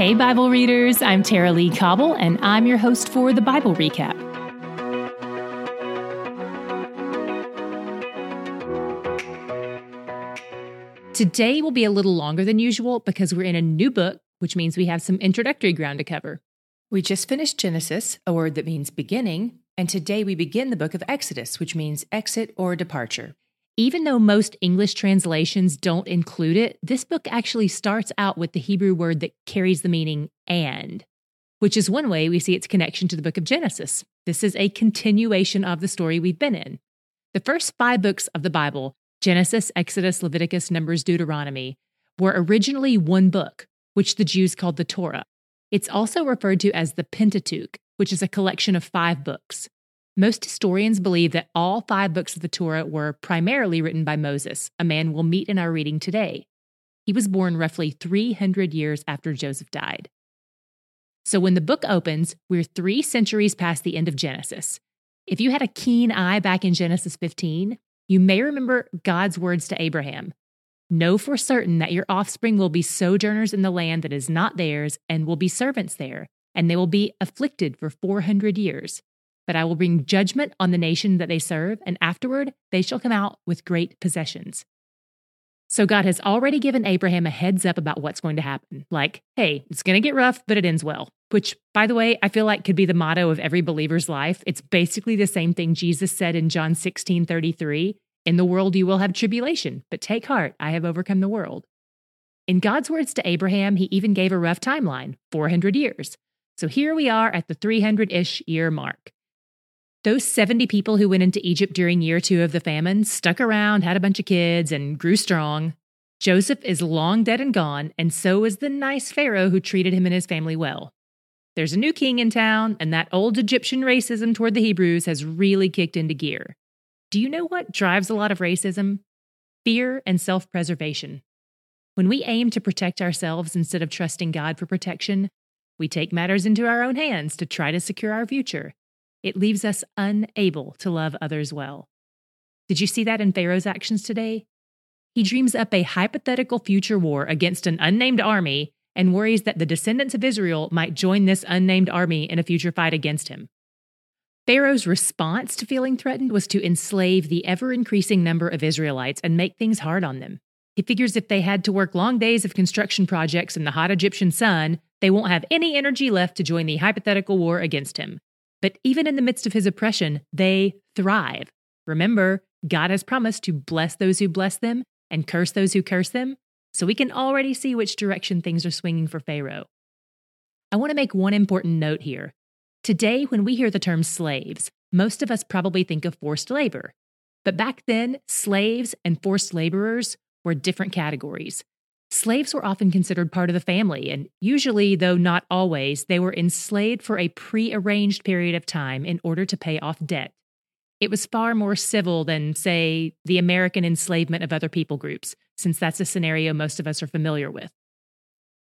Hey, Bible readers, I'm Tara-Leigh Cobble, and I'm your host for the Bible Recap. Today will be a little longer than usual because we're in a new book, which means we have some introductory ground to cover. We just finished Genesis, a word that means beginning, and today we begin the book of Exodus, which means exit or departure. Even though most English translations don't include it, this book actually starts out with the Hebrew word that carries the meaning and, which is one way we see its connection to the book of Genesis. This is a continuation of the story we've been in. The first five books of the Bible, Genesis, Exodus, Leviticus, Numbers, Deuteronomy, were originally one book, which the Jews called the Torah. It's also referred to as the Pentateuch, which is a collection of five books. Most historians believe that all five books of the Torah were primarily written by Moses, a man we'll meet in our reading today. He was born roughly 300 years after Joseph died. So when the book opens, we're three centuries past the end of Genesis. If you had a keen eye back in Genesis 15, you may remember God's words to Abraham Know for certain that your offspring will be sojourners in the land that is not theirs and will be servants there, and they will be afflicted for 400 years. But I will bring judgment on the nation that they serve, and afterward they shall come out with great possessions. So God has already given Abraham a heads up about what's going to happen. Like, hey, it's going to get rough, but it ends well. Which, by the way, I feel like could be the motto of every believer's life. It's basically the same thing Jesus said in John 16 33. In the world you will have tribulation, but take heart, I have overcome the world. In God's words to Abraham, he even gave a rough timeline 400 years. So here we are at the 300 ish year mark. Those 70 people who went into Egypt during year two of the famine stuck around, had a bunch of kids, and grew strong. Joseph is long dead and gone, and so is the nice Pharaoh who treated him and his family well. There's a new king in town, and that old Egyptian racism toward the Hebrews has really kicked into gear. Do you know what drives a lot of racism? Fear and self preservation. When we aim to protect ourselves instead of trusting God for protection, we take matters into our own hands to try to secure our future it leaves us unable to love others well. Did you see that in Pharaoh's actions today? He dreams up a hypothetical future war against an unnamed army and worries that the descendants of Israel might join this unnamed army in a future fight against him. Pharaoh's response to feeling threatened was to enslave the ever increasing number of Israelites and make things hard on them. He figures if they had to work long days of construction projects in the hot Egyptian sun, they won't have any energy left to join the hypothetical war against him. But even in the midst of his oppression, they thrive. Remember, God has promised to bless those who bless them and curse those who curse them. So we can already see which direction things are swinging for Pharaoh. I want to make one important note here. Today, when we hear the term slaves, most of us probably think of forced labor. But back then, slaves and forced laborers were different categories. Slaves were often considered part of the family, and usually, though not always, they were enslaved for a pre-arranged period of time in order to pay off debt. It was far more civil than, say, the American enslavement of other people groups, since that's a scenario most of us are familiar with.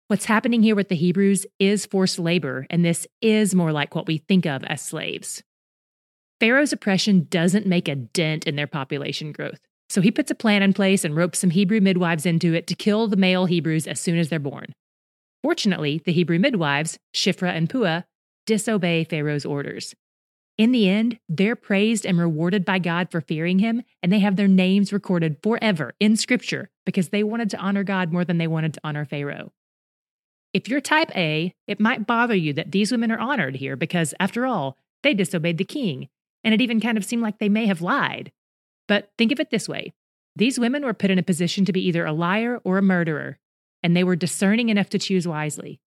What's happening here with the Hebrews is forced labor, and this is more like what we think of as slaves. Pharaoh's oppression doesn't make a dent in their population growth. So he puts a plan in place and ropes some Hebrew midwives into it to kill the male Hebrews as soon as they're born. Fortunately, the Hebrew midwives, Shiphrah and Puah, disobey Pharaoh's orders. In the end, they're praised and rewarded by God for fearing him, and they have their names recorded forever in Scripture because they wanted to honor God more than they wanted to honor Pharaoh. If you're type A, it might bother you that these women are honored here because, after all, they disobeyed the king, and it even kind of seemed like they may have lied. But think of it this way these women were put in a position to be either a liar or a murderer, and they were discerning enough to choose wisely.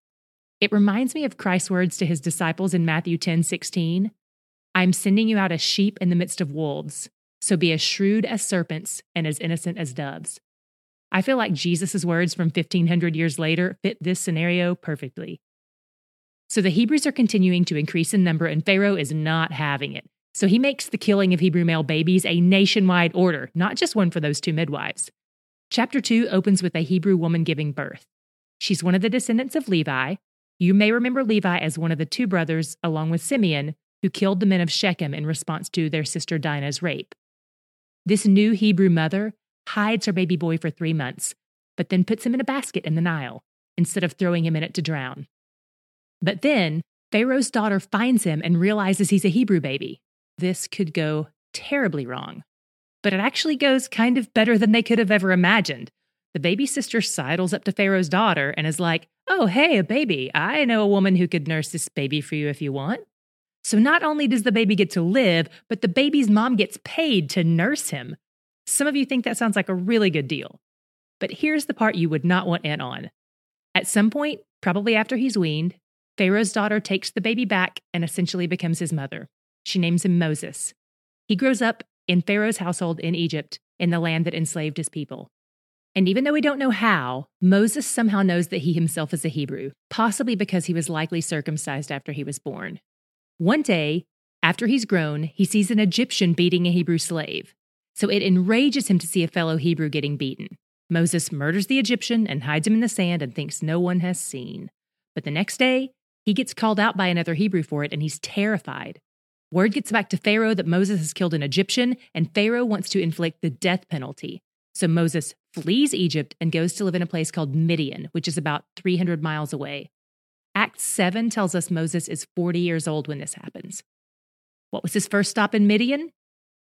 It reminds me of Christ's words to his disciples in Matthew 10 16. I'm sending you out as sheep in the midst of wolves, so be as shrewd as serpents and as innocent as doves. I feel like Jesus' words from 1500 years later fit this scenario perfectly. So the Hebrews are continuing to increase in number, and Pharaoh is not having it. So he makes the killing of Hebrew male babies a nationwide order, not just one for those two midwives. Chapter 2 opens with a Hebrew woman giving birth. She's one of the descendants of Levi. You may remember Levi as one of the two brothers, along with Simeon, who killed the men of Shechem in response to their sister Dinah's rape. This new Hebrew mother hides her baby boy for three months, but then puts him in a basket in the Nile instead of throwing him in it to drown. But then Pharaoh's daughter finds him and realizes he's a Hebrew baby. This could go terribly wrong. But it actually goes kind of better than they could have ever imagined. The baby sister sidles up to Pharaoh's daughter and is like, Oh, hey, a baby. I know a woman who could nurse this baby for you if you want. So not only does the baby get to live, but the baby's mom gets paid to nurse him. Some of you think that sounds like a really good deal. But here's the part you would not want in on. At some point, probably after he's weaned, Pharaoh's daughter takes the baby back and essentially becomes his mother. She names him Moses. He grows up in Pharaoh's household in Egypt, in the land that enslaved his people. And even though we don't know how, Moses somehow knows that he himself is a Hebrew, possibly because he was likely circumcised after he was born. One day, after he's grown, he sees an Egyptian beating a Hebrew slave. So it enrages him to see a fellow Hebrew getting beaten. Moses murders the Egyptian and hides him in the sand and thinks no one has seen. But the next day, he gets called out by another Hebrew for it and he's terrified. Word gets back to Pharaoh that Moses has killed an Egyptian and Pharaoh wants to inflict the death penalty. So Moses flees Egypt and goes to live in a place called Midian, which is about 300 miles away. Acts 7 tells us Moses is 40 years old when this happens. What was his first stop in Midian?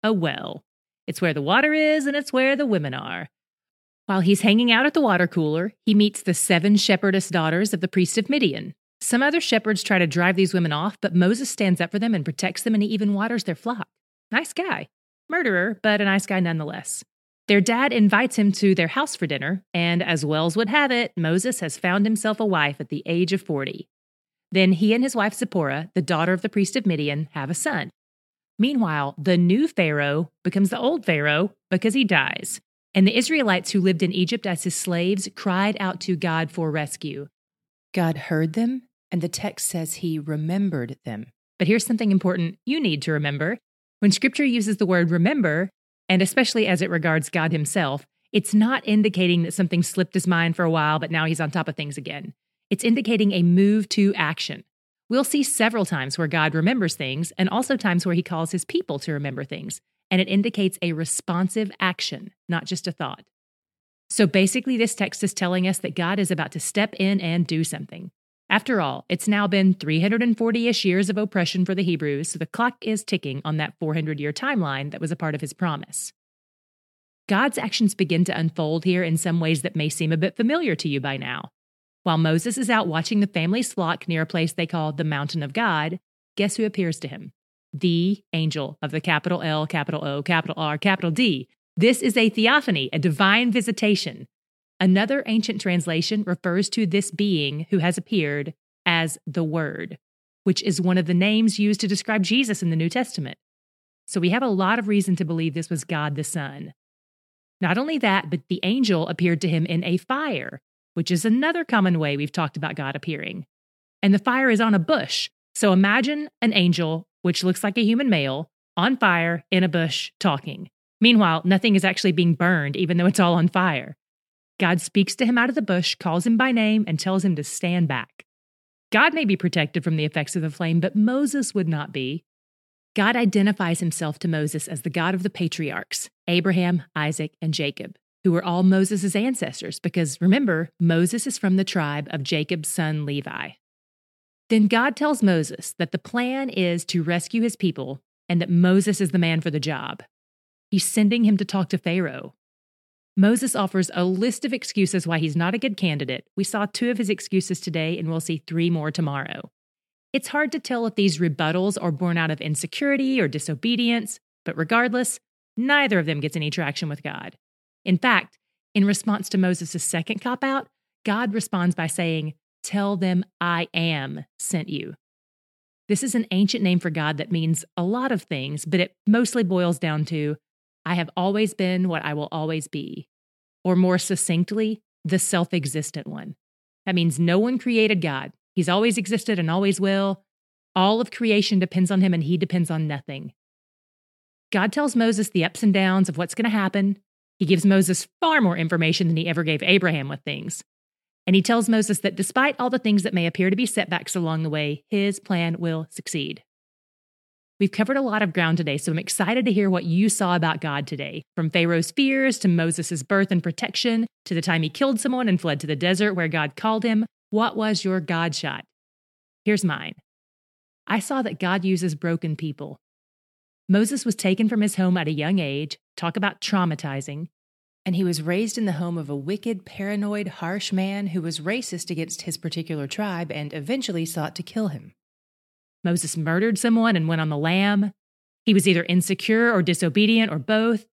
A well. It's where the water is and it's where the women are. While he's hanging out at the water cooler, he meets the seven shepherdess daughters of the priest of Midian. Some other shepherds try to drive these women off, but Moses stands up for them and protects them, and he even waters their flock. Nice guy. Murderer, but a nice guy nonetheless. Their dad invites him to their house for dinner, and as Wells would have it, Moses has found himself a wife at the age of 40. Then he and his wife Zipporah, the daughter of the priest of Midian, have a son. Meanwhile, the new Pharaoh becomes the old Pharaoh because he dies. And the Israelites who lived in Egypt as his slaves cried out to God for rescue. God heard them, and the text says he remembered them. But here's something important you need to remember. When scripture uses the word remember, and especially as it regards God Himself, it's not indicating that something slipped his mind for a while, but now he's on top of things again. It's indicating a move to action. We'll see several times where God remembers things and also times where he calls his people to remember things, and it indicates a responsive action, not just a thought. So basically, this text is telling us that God is about to step in and do something. After all, it's now been 340 ish years of oppression for the Hebrews, so the clock is ticking on that 400 year timeline that was a part of his promise. God's actions begin to unfold here in some ways that may seem a bit familiar to you by now. While Moses is out watching the family's flock near a place they call the Mountain of God, guess who appears to him? The angel of the capital L, capital O, capital R, capital D. This is a theophany, a divine visitation, Another ancient translation refers to this being who has appeared as the Word, which is one of the names used to describe Jesus in the New Testament. So we have a lot of reason to believe this was God the Son. Not only that, but the angel appeared to him in a fire, which is another common way we've talked about God appearing. And the fire is on a bush. So imagine an angel, which looks like a human male, on fire in a bush talking. Meanwhile, nothing is actually being burned, even though it's all on fire. God speaks to him out of the bush, calls him by name, and tells him to stand back. God may be protected from the effects of the flame, but Moses would not be. God identifies himself to Moses as the God of the patriarchs, Abraham, Isaac, and Jacob, who were all Moses' ancestors, because remember, Moses is from the tribe of Jacob's son Levi. Then God tells Moses that the plan is to rescue his people and that Moses is the man for the job. He's sending him to talk to Pharaoh, Moses offers a list of excuses why he's not a good candidate. We saw two of his excuses today, and we'll see three more tomorrow. It's hard to tell if these rebuttals are born out of insecurity or disobedience, but regardless, neither of them gets any traction with God. In fact, in response to Moses' second cop out, God responds by saying, Tell them I am sent you. This is an ancient name for God that means a lot of things, but it mostly boils down to I have always been what I will always be. Or more succinctly, the self existent one. That means no one created God. He's always existed and always will. All of creation depends on him and he depends on nothing. God tells Moses the ups and downs of what's going to happen. He gives Moses far more information than he ever gave Abraham with things. And he tells Moses that despite all the things that may appear to be setbacks along the way, his plan will succeed. We've covered a lot of ground today, so I'm excited to hear what you saw about God today. From Pharaoh's fears to Moses' birth and protection to the time he killed someone and fled to the desert where God called him. What was your God shot? Here's mine I saw that God uses broken people. Moses was taken from his home at a young age, talk about traumatizing, and he was raised in the home of a wicked, paranoid, harsh man who was racist against his particular tribe and eventually sought to kill him. Moses murdered someone and went on the lam. He was either insecure or disobedient or both,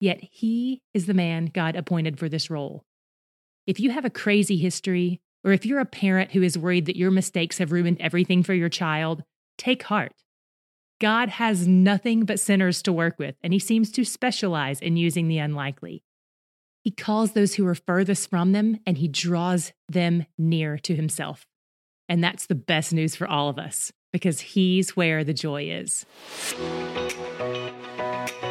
yet he is the man God appointed for this role. If you have a crazy history, or if you're a parent who is worried that your mistakes have ruined everything for your child, take heart. God has nothing but sinners to work with, and he seems to specialize in using the unlikely. He calls those who are furthest from them and he draws them near to himself. And that's the best news for all of us because he's where the joy is.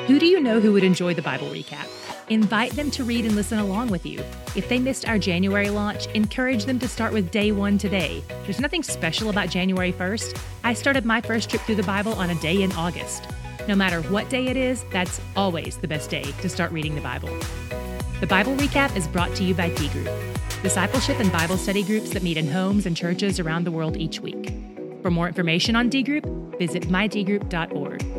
Who do you know who would enjoy the Bible recap? Invite them to read and listen along with you. If they missed our January launch, encourage them to start with day one today. There's nothing special about January 1st. I started my first trip through the Bible on a day in August. No matter what day it is, that's always the best day to start reading the Bible. The Bible Recap is brought to you by D Group, discipleship and Bible study groups that meet in homes and churches around the world each week. For more information on D Group, visit mydgroup.org.